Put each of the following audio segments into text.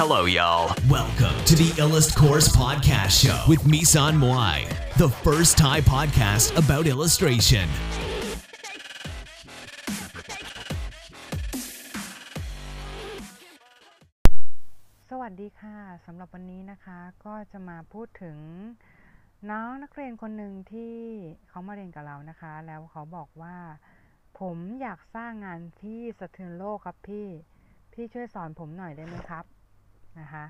Hello, y'all. Welcome to the Illust Course Podcast Show with Misan Moai, the first Thai podcast about illustration. สวัสดีค่ะสำหรับวันนี้นะคะก็จะมาพูดถึงน้องนักเรียนคนหนึ่งที่เขามาเรียนกับเรานะคะ แล้วเขาบอกว่า ผมอยากสร้างงานที่สะเทือนโลกครับพี่ พี่ช่วยสอนผมหน่อยได้ไหมครับ นะคะ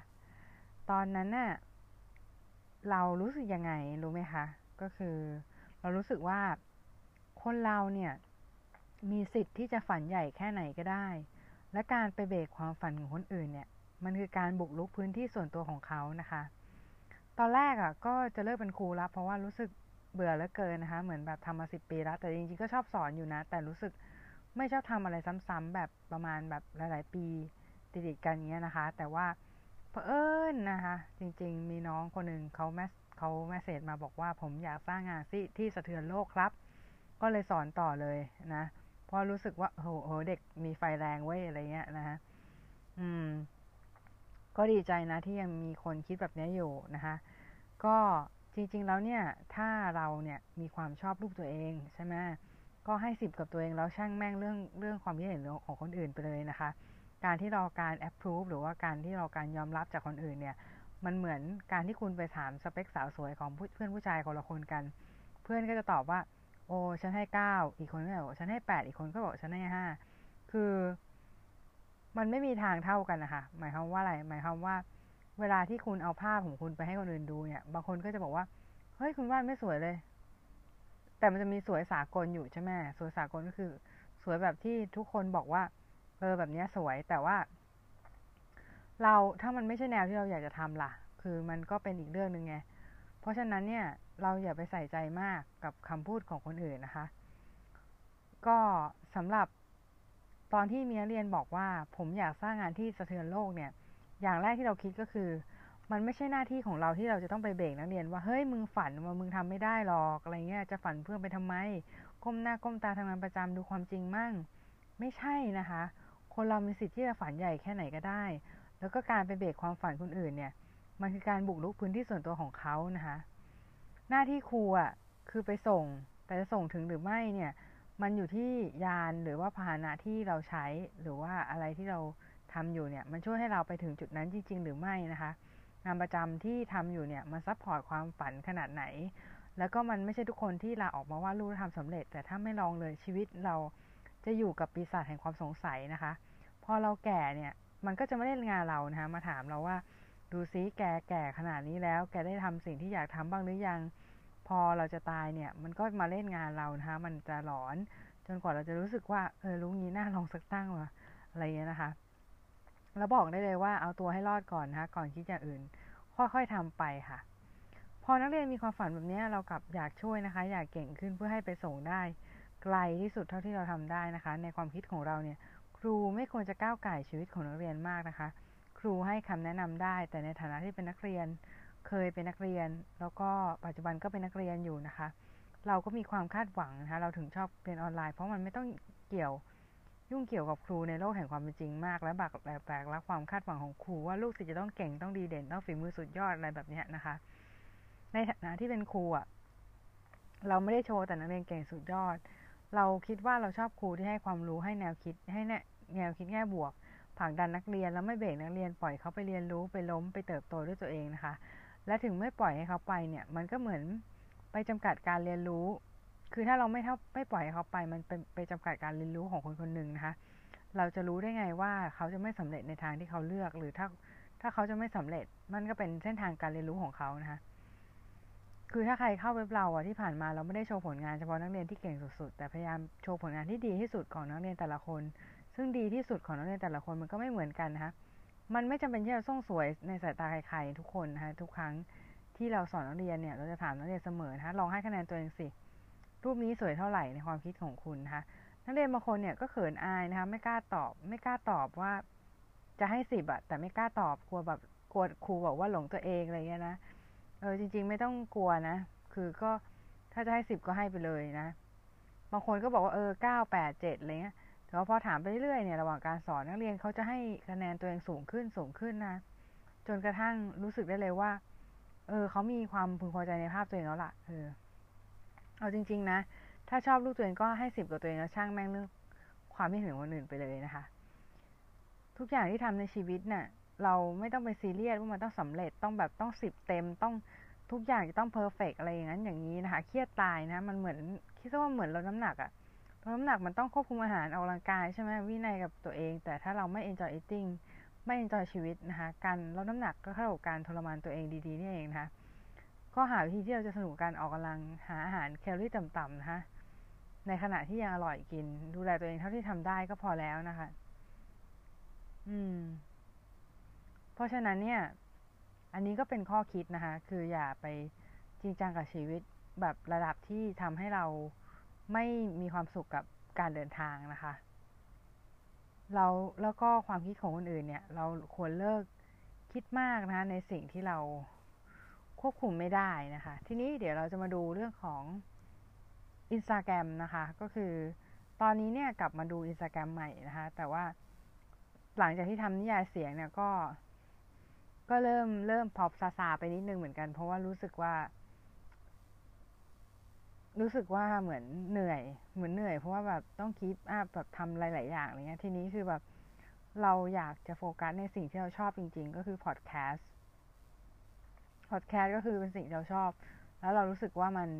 ตอนนั้นน่ะเรารู้สึกยังไงรู้ไหมคะ ก็คือเรารู้สึกว่าคนเราเนี่ยมีสิทธิ์ที่จะฝันใหญ่แค่ไหนก็ได้ และการไปเบรกความฝันของคนอื่นเนี่ย มันคือการบุกรุกพื้นที่ส่วนตัวของเขานะคะ ตอนแรกอะ่ะก็จะเลิกเป็นครูแล้วเพราะว่ารู้สึกเบื่อเหลือเกินนะคะ เหมือนแบบทำมาสิบปีแล้ว แต่จริงๆก็ชอบสอนอยู่นะ แต่รู้สึกไม่ชอบทำอะไรซ้ำๆแบบประมาณแบบหลาย ๆ ปีติดๆกันเงี้ยนะคะ แต่ว่า เผอิญนะคะ จริงๆ มีน้องคนหนึ่งเขาแมสเขาแมสเซจมาบอกว่าผมอยากสร้างงานที่ที่สะเทือนโลกครับ ก็เลยสอนต่อเลยนะ เพราะรู้สึกว่าโอ้โหเด็กมีไฟแรงเว้ยอะไรเงี้ยนะฮะอืม ก็ดีใจนะที่ยังมีคนคิดแบบนี้อยู่นะคะ ก็จริงๆแล้วเนี่ย ถ้าเราเนี่ยมีความชอบลูกตัวเองใช่ไหมก็ให้สิบกับตัวเองแล้วช่างแม่งเรื่องเรื่องความคิดเห็นของคนอื่นไปเลยนะคะ การที่เราการ approve หรือว่าการที่เราการยอมรับจากคนอื่นเนี่ย มันเหมือนการที่คุณไปถามสเปคสาวสวยของเพื่อนผู้ชายคนละคนกัน เพื่อนก็จะตอบว่า โอ้ฉันให้เก้าอีกคนก็บอกฉันให้แปดอีกคนก็บอกฉันให้ห้าคือ มันไม่มีทางเท่ากันนะคะหมายความว่าอะไร หมายความว่า เวลาที่คุณเอาภาพของคุณไปให้คนอื่นดูเนี่ย บางคนก็จะบอกว่า เฮ้ยคุณวาดไม่สวยเลย แต่มันจะมีสวยสากลอยู่ใช่ไหมสวยสากลก็คือ สวยแบบที่ทุกคนบอกว่า เออแบบนี้สวยแต่ว่า เราถ้ามันไม่ใช่แนวที่เราอยากจะทำล่ะ คือมันก็เป็นอีกเรื่องหนึ่งไง เพราะฉะนั้นเนี่ย เราอย่าไปใส่ใจมากกับคำพูดของคนอื่นนะคะ ก็สำหรับตอนที่มีนักเรียนบอกว่า ผมอยากสร้างงานที่สะเทือนโลกเนี่ย อย่างแรกที่เราคิดก็คือ มันไม่ใช่หน้าที่ของเราที่เราจะต้องไปเบรกนักเรียนว่าเฮ้ยมึงฝันว่ามึงทำไม่ได้หรอกอะไรเงี้ยจะฝันเพื่อไปทำไม ก้มหน้าก้มตาทำงานประจำดูความจริงมั่ง ไม่ใช่นะคะ คนเรามีสิทธิ์ที่จะฝันใหญ่แค่ไหนก็ได้ แล้วก็การไปเบรกความฝันคนอื่นเนี่ย มันคือการบุกรุกพื้นที่ส่วนตัวของเขานะคะ หน้าที่ครูอะคือไปส่ง แต่จะส่งถึงหรือไม่เนี่ย มันอยู่ที่ยานหรือว่าพาหนะที่เราใช้หรือว่าอะไรที่เราทำอยู่เนี่ย มันช่วยให้เราไปถึงจุดนั้นจริง ๆ หรือไม่นะคะ งานประจำที่ทำอยู่เนี่ยมัน support ความฝันขนาดไหน แล้วก็มันไม่ใช่ทุกคนที่ลาออกมาว่าลูกทำสำเร็จ แต่ถ้าไม่ลองเลยชีวิตเรา จะอยู่กับปีศาจแห่งความสงสัยนะคะ พอเราแก่เนี่ย มันก็จะไม่ได้งานเรานะคะมาถามเราว่า ดูซิแกแก่ขนาดนี้แล้ว แกได้ทำสิ่งที่อยากทำบ้างหรือยัง พอเราจะตายเนี่ย มันก็มาเล่นงานเรานะคะมันจะหลอน จนกว่าเราจะรู้สึกว่าเออรู้งี้น่าลองสักตั้งว่ะอะไรเงี้ยนะคะแล้วบอกได้เลยว่าเอาตัวให้รอดก่อนนะคะก่อนคิดอย่างอื่น ค่อยๆทำไปค่ะ พอนักเรียนมีความฝันแบบนี้เรากลับอยากช่วยนะคะ อยากเก่งขึ้นเพื่อให้ไปส่งได้ ไกลที่สุดเท่าที่เราทำได้นะคะ ในความคิดของเราเนี่ยครูไม่ควรจะก้าวไก่ชีวิตของนักเรียนมากนะคะ ครูให้คำแนะนำได้ แต่ในฐานะที่เป็นนักเรียน เคยเป็นนักเรียน แล้วก็ปัจจุบันก็เป็นนักเรียนอยู่นะคะ เราก็มีความคาดหวังนะคะ เราถึงชอบเรียนออนไลน์เพราะมันไม่ต้องเกี่ยวยุ่งเกี่ยวกับครูในโลกแห่งความเป็นจริงมาก และบักแบกและความคาดหวังของครูว่าลูกศิษย์จะต้องเก่งต้องดีเด่นต้องฝีมือสุดยอดอะไรแบบนี้นะคะ ในฐานะที่เป็นครูอะเราไม่ได้โชว์แต่นักเรียนเก่งสุดยอด เราคิดว่าเราชอบครูที่ให้ความรู้ให้แนวคิดให้แนวคิดแง่บวกผลักดันนักเรียนแล้วไม่เบรกนักเรียนปล่อยเขาไปเรียนรู้ไปล้มไปเติบโตด้วยตัวเองนะคะ และถึงไม่ปล่อยให้เขาไปเนี่ย มันก็เหมือนไปจำกัดการเรียนรู้ คือถ้าเราไม่เท่าไม่ปล่อยให้เขาไป มันเป็นไปจำกัดการเรียนรู้ของคนคนหนึ่งนะคะ เราจะรู้ได้ไงว่าเขาจะไม่สำเร็จในทางที่เขาเลือก หรือถ้าถ้าเขาจะไม่สำเร็จมันก็เป็นเส้นทางการเรียนรู้ของเขานะคะ คือถ้าใครเข้าเว็บเราอะที่ผ่านมาเราไม่ได้โชว์ผลงานเฉพาะนักเรียนที่เก่งสุดๆ แต่พยายามโชว์ผลงานที่ดีที่สุดของนักเรียนแต่ละคน ซึ่งดีที่สุดของนักเรียนแต่ละคนมันก็ไม่เหมือนกันนะคะมันไม่จำเป็นที่จะต้องสวยในสายตาใครๆทุกคนนะคะทุกครั้งที่เราสอนนักเรียนเนี่ยเราจะถามนักเรียนเสมอนะคะลองให้คะแนนตัวเองสิ รูปนี้สวยเท่าไหร่ในความคิดของคุณนะคะนักเรียนบางคนเนี่ยก็เขินอายนะคะไม่กล้าตอบ ไม่กล้าตอบว่า จะให้สิบอะแต่ไม่กล้าตอบกลัวแบบกลัวครูบอกว่าหลงตัวเองอะไรเงี้ยนะ เออจริง ๆ ไม่ต้องกลัวนะ คือก็ถ้าจะให้สิบก็ให้ไปเลยนะ บางคนก็บอกว่าเออเก้าแปดเจ็ดอะไรเงี้ยแต่ว่าพอถามไปเรื่อยๆเนี่ยระหว่างการสอนนักเรียนเขาจะให้คะแนนตัวเองสูงขึ้นสูงขึ้นนะ จนกระทั่งรู้สึกได้เลยว่า เออเขามีความพึงพอใจในภาพตัวเองแล้วล่ะเออเอาจริง ๆ นะ ถ้าชอบลูกตัวเองก็ให้สิบกับตัวเองแล้วช่างแม่งเรื่องความไม่เห็นคนอื่นไปเลยนะคะ ทุกอย่างที่ทำในชีวิตเนะ่ย เราไม่ต้องไปซีเรียสว่ามันต้องสำเร็จต้องแบบต้องสิบเต็มต้องทุกอย่างจะต้องเพอร์เฟกอะไรอย่างนั้นอย่างนี้นะคะ เครียดตายนะ มันเหมือนคิดว่าเหมือนลดน้ำหนักอะลดน้ำหนักมันต้องควบคุมอาหารออกกำลังกายใช่ไหมวินัยกับตัวเอง แต่ถ้าเราไม่ enjoy eating ไม่ enjoy ชีวิตนะคะการลดน้ำหนักก็เท่ากับการทรมานตัวเองดีๆนี่เองนะคะก็หาวิธีที่เราจะสนุกการออกกำลังหาอาหารแคลอรี่ต่ำๆนะคะในขณะที่ยังอร่อยกิน ดูแลตัวเองเท่าที่ทำได้ก็พอแล้วนะคะ อืม เพราะฉะนั้นเนี่ย อันนี้ก็เป็นข้อคิดนะคะ คืออย่าไปจริงจังกับชีวิตแบบระดับที่ทำให้เราไม่มีความสุขกับการเดินทางนะคะ เราแล้วก็ความคิดของคนอื่นเนี่ย เราควรเลิกคิดมากนะคะในสิ่งที่เราควบคุมไม่ได้นะคะ ทีนี้เดี๋ยวเราจะมาดูเรื่องของอินสตาแกรมนะคะ ก็คือตอนนี้เนี่ยกลับมาดูอินสตาแกรมใหม่นะคะ แต่ว่าหลังจากที่ทำนิยายเสียงเนี่ยก็ ก็เริ่มเริ่มพอบซาซาไปนิดนึงเหมือนกัน เพราะว่ารู้สึกว่า รู้สึกว่าเหมือนเหนื่อย เหมือนเหนื่อยเพราะว่าแบบต้องคิดอัพแบบทำหลาย ๆ อย่างอะไรเงี้ย ทีนี้คือแบบ เราอยากจะโฟกัสในสิ่งที่เราชอบจริง ๆ ก็คือพอดแคสต์พอดแคสต์ก็คือเป็นสิ่งที่เราชอบ แล้วเรารู้สึกว่ามัน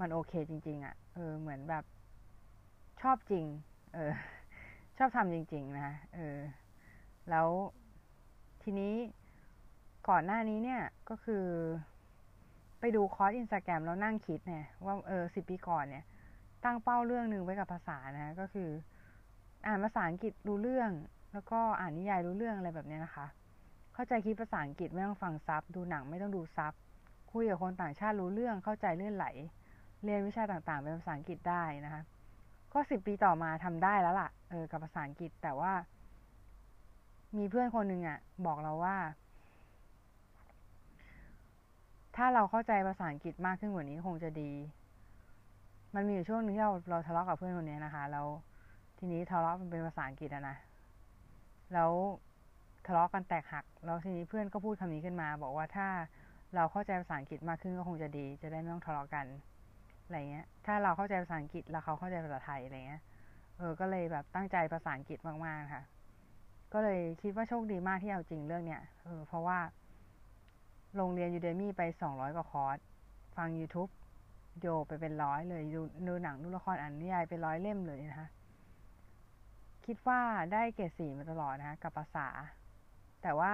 มันโอเคจริง ๆอะ่ะเออเหมือนแบบชอบจริง เออ ชอบทำจริง ๆ นะเออ แล้ว ทีนี้ก่อนหน้านี้เนี่ยก็คือ ไปดูคอร์สอินสตาแกรมแล้วนั่งคิดเนี่ย ว่าเออสิบปีก่อนเนี่ย ตั้งเป้าเรื่องหนึ่งไว้กับภาษานะก็คือ อ่านภาษาอังกฤษรู้เรื่อง แล้วก็อ่านนิยายรู้เรื่องอะไรแบบนี้นะคะ เข้าใจคิดภาษาอังกฤษไม่ต้องฟัง sub ดูหนังไม่ต้องดู sub คุยกับคนต่างชาติรู้เรื่องเข้าใจเลื่อนไหล เรียนวิชาต่างๆเป็นภาษาอังกฤษได้นะคะ ก็สิบปีต่อมาทำได้แล้วล่ะเออกับภาษาอังกฤษแต่ว่า มีเพื่อนคนหนึ่งอะ่ะ บอกเราว่า ถ้าเราเข้าใจภาษาอังกฤษมากขึ้นกว่านี้คงจะดี มันมีอยู่ช่วงนึงที่เราเราทะเลาะกับเพื่อนคนนี้นะคะ แล้วทีนี้ทะเลาะมันเป็นภาษาอังกฤษอะนะ แล้วทะเลาะกันแตกหัก แล้วทีนี้เพื่อนก็พูดคำนี้ขึ้นมา บอกว่าถ้าเราเข้าใจภาษาอังกฤษมากขึ้นก็คงจะดี จะได้ไม่ต้องทะเลาะกันอะไรเงี้ย ถ้าเราเข้าใจภาษาอังกฤษแล้วเขาเข้าใจภาษาไทยอะไรเงี้ย เออ ก็เลยแบบตั้งใจภาษาอังกฤษมากๆค่ะ ก็เลยคิดว่าโชคดีมากที่เอาจริงเรื่องเนี้ยเออเพราะว่าโรงเรียนยูเดมี่ไปสองร้อยกว่าคอร์ส ฟัง YouTube โยไปเป็นร้อยเลยดูดูหนังดูละครอ่านนิยายไปร้อยเล่มเลยนะคะ คิดว่าได้เกรดสี่มาตลอดนะคะกับภาษา แต่ว่า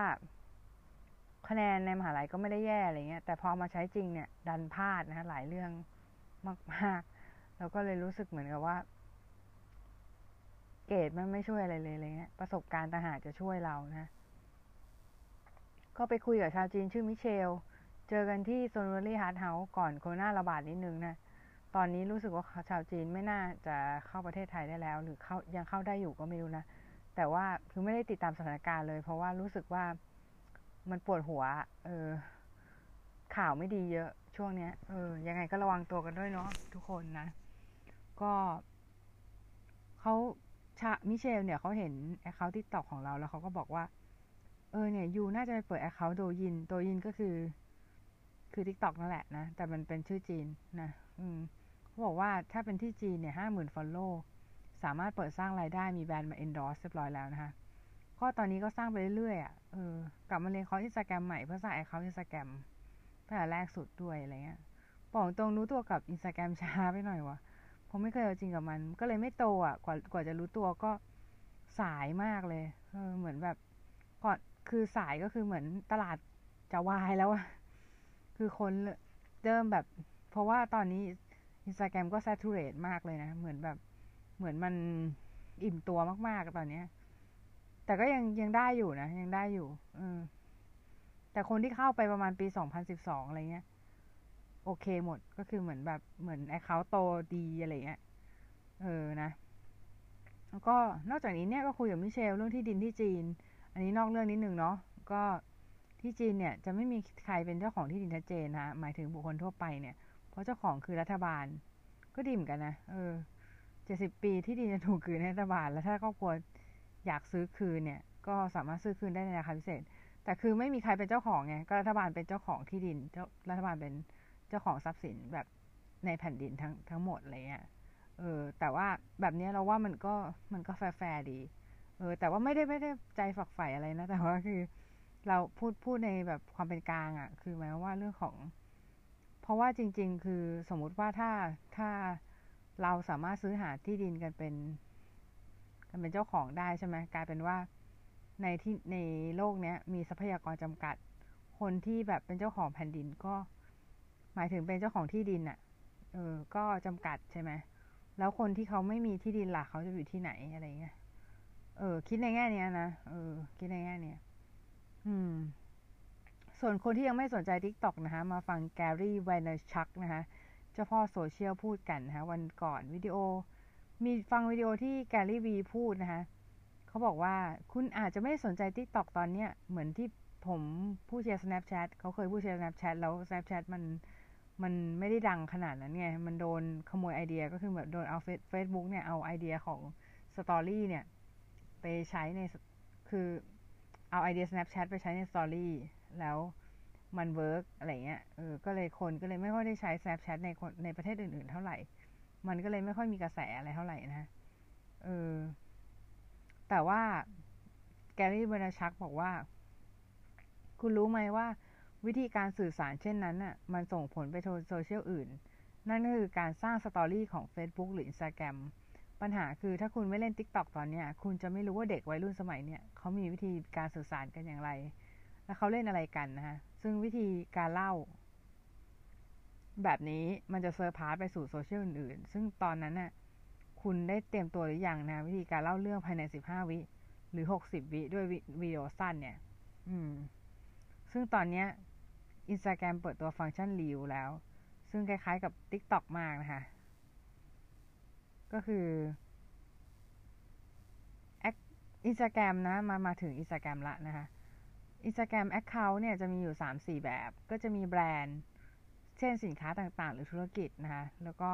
คะแนนในมหาลัยก็ไม่ได้แย่อะไรเงี้ย แต่พอมาใช้จริงเนี่ย ดันพลาดนะคะหลายเรื่องมากๆแล้วก็เลยรู้สึกเหมือนกับว่า เกรดมันไม่ช่วยอะไรเลยอะไรเงี้ย ประสบการณ์ต่างหากจะช่วยเรานะ ก็ไปคุยกับชาวจีนชื่อมิเชล เจอกันที่โซนเวอรี่ฮาร์ดเฮาส์ก่อนโควิดระบาดนิดนึงนะ ตอนนี้รู้สึกว่าชาวจีนไม่น่าจะเข้าประเทศไทยได้แล้ว หรือเข้ายังเข้าได้อยู่ก็ไม่รู้นะ แต่ว่าคือไม่ได้ติดตามสถานการณ์เลย เพราะว่ารู้สึกว่ามันปวดหัว เออ ข่าวไม่ดีเยอะช่วงเนี้ย เออ ยังไงก็ระวังตัวกันด้วยเนาะทุกคนนะ ก็เขา ชามิเชลเนี่ยเขาเห็น account TikTok ของเราแล้วเขาก็บอกว่า เออเนี่ย you น่าจะไปเปิด account Douyin Douyin ก็คือ คือ TikTok นั่นแหละนะ แต่มันเป็นชื่อจีนนะ อืมเขาบอกว่าถ้าเป็นที่จีนเนี่ยห้าหมื่น followสามารถเปิดสร้างรายได้มีแบรนด์มา endorse เรียบร้อยแล้วนะคะก็ตอนนี้ก็สร้างไปเรื่อยๆอะเออกลับมาเรียนคอร์สอินสตาแกรมใหม่เพื่อสร้าง account อินสตาแกรมตั้งแต่แรกสุดด้วยอะไรเงี้ยบอกตรงรู้ตัวกับอินสตาแกรมช้าไปหน่อยว่ะ ผมไม่เคยเอาจริงกับมัน ก็เลยไม่โตอะ กว่ากว่าจะรู้ตัวก็สายมากเลยเออเหมือนแบบก่อนคือสายก็คือเหมือนตลาดจะวายแล้วอะคือคนเริ่มแบบ เพราะว่าตอนนี้อินสตาแกรมก็ซ a ทูเรตมากเลยนะ เหมือนแบบเหมือนมันอิ่มตัวมากๆตอนเนี้ย แต่ก็ยังยังได้อยู่นะ ยังได้อยู่อแต่คนที่เข้าไปประมาณปีสองพันสิบสองอะไรเงี้ย โอเคหมดก็คือเหมือนแบบเหมือน account โตดีอะไรเงี้ยเออนะแล้วก็นอกจากนี้เนี่ยก็คุยกับมิเชลเรื่องที่ดินที่จีน อันนี้นอกเรื่องนิดนึงเนาะก็ที่จีนเนี่ยจะไม่มีใครเป็นเจ้าของที่ดินชัดเจนนะหมายถึงบุคคลทั่วไปเนี่ย เพราะเจ้าของคือรัฐบาล ก็ดีเหมือนกันนะเออเจ็ดสิบปีที่ดินจะถูกคืนให้รัฐบาล แล้วถ้าครอบครัวอยากซื้อคืนเนี่ย ก็สามารถซื้อคืนได้ในราคาพิเศษ แต่คือไม่มีใครเป็นเจ้าของไงก็รัฐบาลเป็นเจ้าของที่ดินเจ้ารัฐบาลเป็น เจ้าของทรัพย์สินแบบในแผ่นดินทั้งทั้งหมดอะไรเงี้ยเออ แต่ว่าแบบนี้เราว่ามันก็มันก็แฟร์ดี เออ แต่ว่าไม่ได้ไม่ได้ใจฝักใฝ่อะไรนะ แต่ว่าคือ เราพูดพูดในแบบความเป็นกลางอะ่ะ คือหมายว่าเรื่องของ เพราะว่าจริง ๆ คือสมมุติว่าถ้าถ้าเราสามารถซื้อหาที่ดินกันเป็น กันเป็นเจ้าของได้ใช่ไหมกลายเป็นว่าในที่ในโลกเนี้ยมีทรัพยากรจำกัด คนที่แบบเป็นเจ้าของแผ่นดินก็ หมายถึงเป็นเจ้าของที่ดินอะ่ะ เออ ก็จำกัดใช่ไหม แล้วคนที่เขาไม่มีที่ดินหลักเขาจะอยู่ที่ไหนอะไรเงี้ย เออ คิดในแง่เนี้ยนะ เออ คิดในแง่เนี้อืม ส่วนคนที่ยังไม่สนใจ TikTok นะคะ มาฟัง Gary Vaynerchuk นะคะ เจ้าพ่อโซเชียลพูดกันนะคะวันก่อนวิดีโอ มีฟังวิดีโอที่ Gary Vee พูดนะคะ เขาบอกว่าคุณอาจจะไม่สนใจ TikTok ตอนเนี้ยเหมือนที่ผมผู้แชร์ Snapchat เขาเคยผู้แชร์ Snapchat แล้ว Snapchat มัน มันไม่ได้ดังขนาดนั้นไง มันโดนขโมยไอเดียก็คือแบบโดนเอาเฟซบุ๊กเนี่ยเอาไอเดียของ story เนี่ย ไปใช้ในคือเอาไอเดีย Snapchat ไปใช้ใน story แล้วมัน work อะไรเงี้ยเออก็เลยคนก็เลยไม่ค่อยได้ใช้ Snapchat ในคนในประเทศอื่นๆ เท่าไหร่ มันก็เลยไม่ค่อยมีกระแสอะไรเท่าไหร่นะเออแต่ว่า Gary Vaynerchuk บอกว่า คุณรู้ไหมว่า วิธีการสื่อสารเช่นนั้นน่ะมันส่งผลไปโซเชียลอื่น นั่นก็คือการสร้าง story ของ Facebook หรือ Instagram ปัญหาคือถ้าคุณไม่เล่น TikTok ตอนเนี้ยคุณจะไม่รู้ว่าเด็กวัยรุ่นสมัยเนี้ยเขามีวิธีการสื่อสารกันอย่างไร และเขาเล่นอะไรกันนะคะซึ่งวิธีการเล่า แบบนี้มันจะ surpass ไปสู่โซเชียลอื่นๆ ซึ่งตอนนั้นน่ะคุณได้เตรียมตัวหรือยังนะวิธีการเล่าเรื่องภายใน 15 วิหรือ 60 วิด้วยวิดีโอสั้นเนี่ย อืม ซึ่งตอนเนี้ย Instagram เปิดตัวฟังก์ชัน Reel แล้ว ซึ่งคล้ายๆกับ TikTok มากนะคะ ก็คืออินสตาแกรมนะ มามาถึงอินสตาแกรมละนะคะอินสตาแกรม account เนี่ยจะมีอยู่สามสี่แบบ ก็จะมีแบรนด์ เช่นสินค้าต่างๆ หรือธุรกิจนะคะ แล้วก็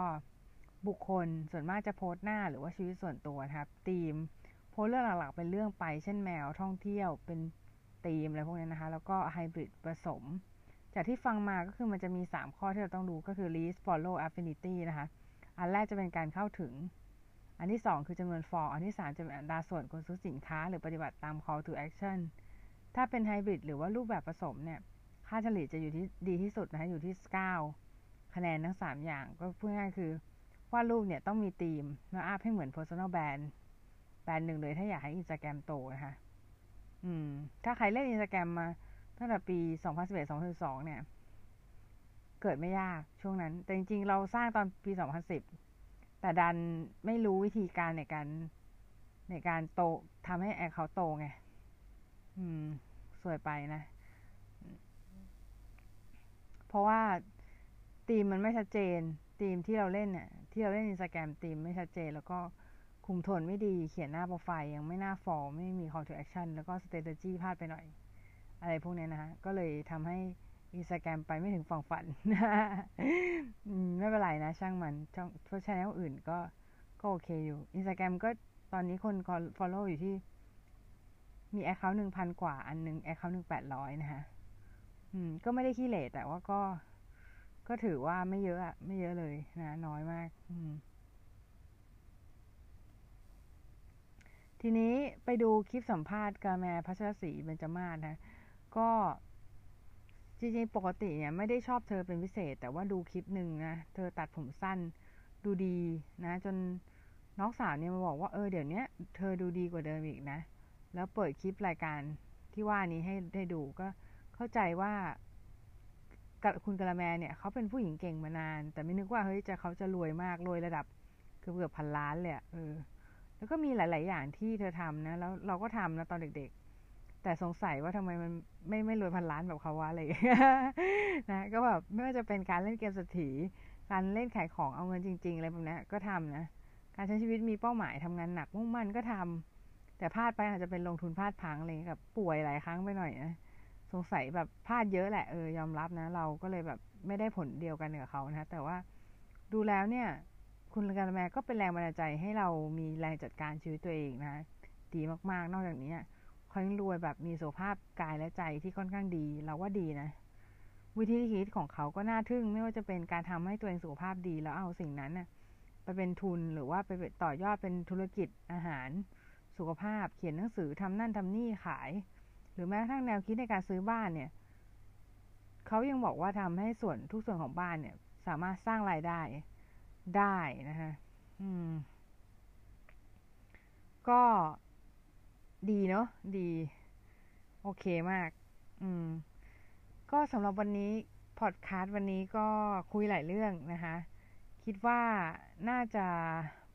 บุคคลส่วนมากจะโพสต์หน้าหรือว่าชีวิตส่วนตัวนะครับธีมโพสเรื่องหลักๆ เป็นเรื่องไป เช่นแมวท่องเที่ยวเป็นธีมอะไรพวกนี้นะคะ แล้วก็ไฮบริดผสม จากที่ฟังมาก็คือมันจะมี 3 ข้อที่เราต้องดูก็คือ reach follow affinity นะคะ อันแรกจะเป็นการเข้าถึง อันที่ 2 คือจำนวน for อันที่ 3 จะเป็นอัตราส่วนคนซื้อสินค้า หรือปฏิบัติตาม call to action ถ้าเป็นไฮบริดหรือว่ารูปแบบผสมเนี่ย ค่าเฉลี่ยจะอยู่ที่ดีที่สุดนะคะอยู่ที่ 9 คะแนนทั้ง 3 อย่างก็พูดง่ายคือวาดรูปเนี่ยต้องมีธีมแล้ว up ให้เหมือน personal brand แบรนด์หนึ่งเลยถ้าอยากให้อินสตาแกรมโตนะคะ อืม ถ้าใครเล่นอินสตาแกรมมา ตั้งแต่ปี 2011-2012 เนี่ย เกิดไม่ยากช่วงนั้น แต่จริง ๆ เราสร้างตอนปี 2010 แต่ดันไม่รู้วิธีการในการในการโตทำให้แอคเขาโตไง อืม สวยไปนะ เพราะว่าตีมมันไม่ชัดเจนตีมที่เราเล่นเนี่ยที่เราเล่นอินสตาแกรมตีมไม่ชัดเจน แล้วก็คุมโทนไม่ดีเขียนหน้าโปรไฟล์ยังไม่น่า follow ไม่มี call to action แล้วก็ strategy พลาดไปหน่อย อะไรพวกนี้นะคะก็เลยทำให้อินสตาแกรมไปไม่ถึงฝั่งฝันไม่เป็นไรนะ ช่างมันช่องเพราะ channel อื่นก็ก็โอเคอยู่อินสตาแกรมก็ตอนนี้คนก็ follow อยู่ที่ มี account หนึ่งพันกว่า อันหนึ่ง account หนึ่งแปดร้อยนะคะอืม ก็ไม่ได้ขี้เหร่แต่ว่าก็ ก็ถือว่าไม่เยอะอะไม่เยอะเลยนะ น้อยมาก อืมทีนี้ไปดูคลิปสัมภาษณ์กาละแมร์พัชรศรีเบญจมาศนะ ก็จริงๆ ปกติเนี่ยไม่ได้ชอบเธอเป็นพิเศษ แต่ว่าดูคลิปหนึ่งนะ เธอตัดผมสั้นดูดีนะ จนน้องสาวเนี่ยมาบอกว่าเออเดี๋ยวนี้เธอดูดีกว่าเดิมอีกนะ แล้วเปิดคลิปรายการที่ว่านี้ให้ได้ดูก็เข้าใจว่าคุณกะละแมเนี่ยเขาเป็นผู้หญิงเก่งมานาน แต่ไม่นึกว่าเฮ้ยจะเขาจะรวยมากรวยระดับเกือบเกือบพันล้านเลยเออ แล้วก็มีหลาย ๆ อย่างที่เธอทำนะ แล้วเราก็ทำนะตอนเด็ก ๆ แต่สงสัยว่าทำไมมันไม่ไม่รวยพันล้านแบบเขาวะอะไรนะก็แบบไม่ว่าจะเป็นการเล่นเกมสถีการเล่นขายของเอาเงินจริง ๆ อะไรแบบนี้ก็ทำนะ การใช้ชีวิตมีเป้าหมายทำงานหนักมุ่งมั่นก็ทำแต่พลาดไปอาจจะเป็นลงทุนพลาดพังอะไรกับป่วยหลายครั้งไปหน่อยนะสงสัยแบบพลาดเยอะแหละเออยอมรับนะ เราก็เลยแบบไม่ได้ผลเดียวกันกับเขานะแต่ว่าดูแล้วเนี่ย คุณการแมก็เป็นแรงบันดาลใจให้เรามีแรงจัดการชีวิตตัวเองนะ ดีมากๆ นอกจากนี้ เขายังรวยแบบมีสุขภาพกายและใจที่ค่อนข้างดี เราว่าดีนะ วิธีคิดของเขาก็น่าทึ่ง ไม่ว่าจะเป็นการทำให้ตัวเองสุขภาพดีแล้วเอาสิ่งนั้นน่ะไปเป็นทุนหรือว่าไปต่อยอดเป็นธุรกิจอาหาร สุขภาพ เขียนหนังสือทำนั่นทำนี่ขาย หรือแม้กระทั่งแนวคิดในการซื้อบ้านเนี่ยเขายังบอกว่าทำให้ส่วนทุกส่วนของบ้านเนี่ย สามารถสร้างรายได้ได้นะคะอืม ก็ ดีเนาะดี โอเคมาก อืม ก็สำหรับวันนี้พอดคาสต์วันนี้ก็คุยหลายเรื่องนะคะ คิดว่าน่าจะ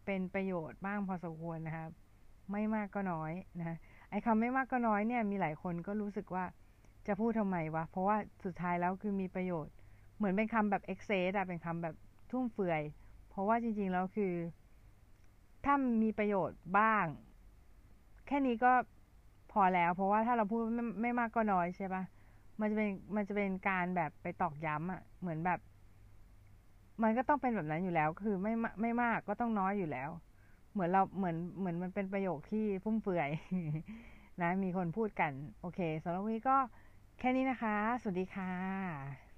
เป็นประโยชน์บ้างพอสมควรนะคะไม่มากก็น้อยนะไอ้คำไม่มากก็น้อยเนี่ยมีหลายคนก็รู้สึกว่าจะพูดทำไมวะ เพราะว่าสุดท้ายแล้วคือมีประโยชน์ เหมือนเป็นคำแบบเอ็กเซสอะเป็นคำแบบทุ่มเฟือย เพราะว่าจริงๆแล้วคือ ถ้ามีประโยชน์บ้าง แค่นี้ก็พอแล้ว เพราะว่าถ้าเราพูดไม่ไม่มากก็น้อยใช่ปะมันจะเป็นมันจะเป็นการแบบไปตอกย้ำอะเหมือนแบบ มันก็ต้องเป็นแบบนั้นอยู่แล้ว คือไม่ไม่มากก็ต้องน้อยอยู่แล้ว เหมือนเราเหมือนเหมือนมันเป็นประโยคที่ฟุ่มเฟือยนะ มีคนพูดกัน โอเคสำหรับวันนี้ก็แค่นี้นะคะ สวัสดีค่ะ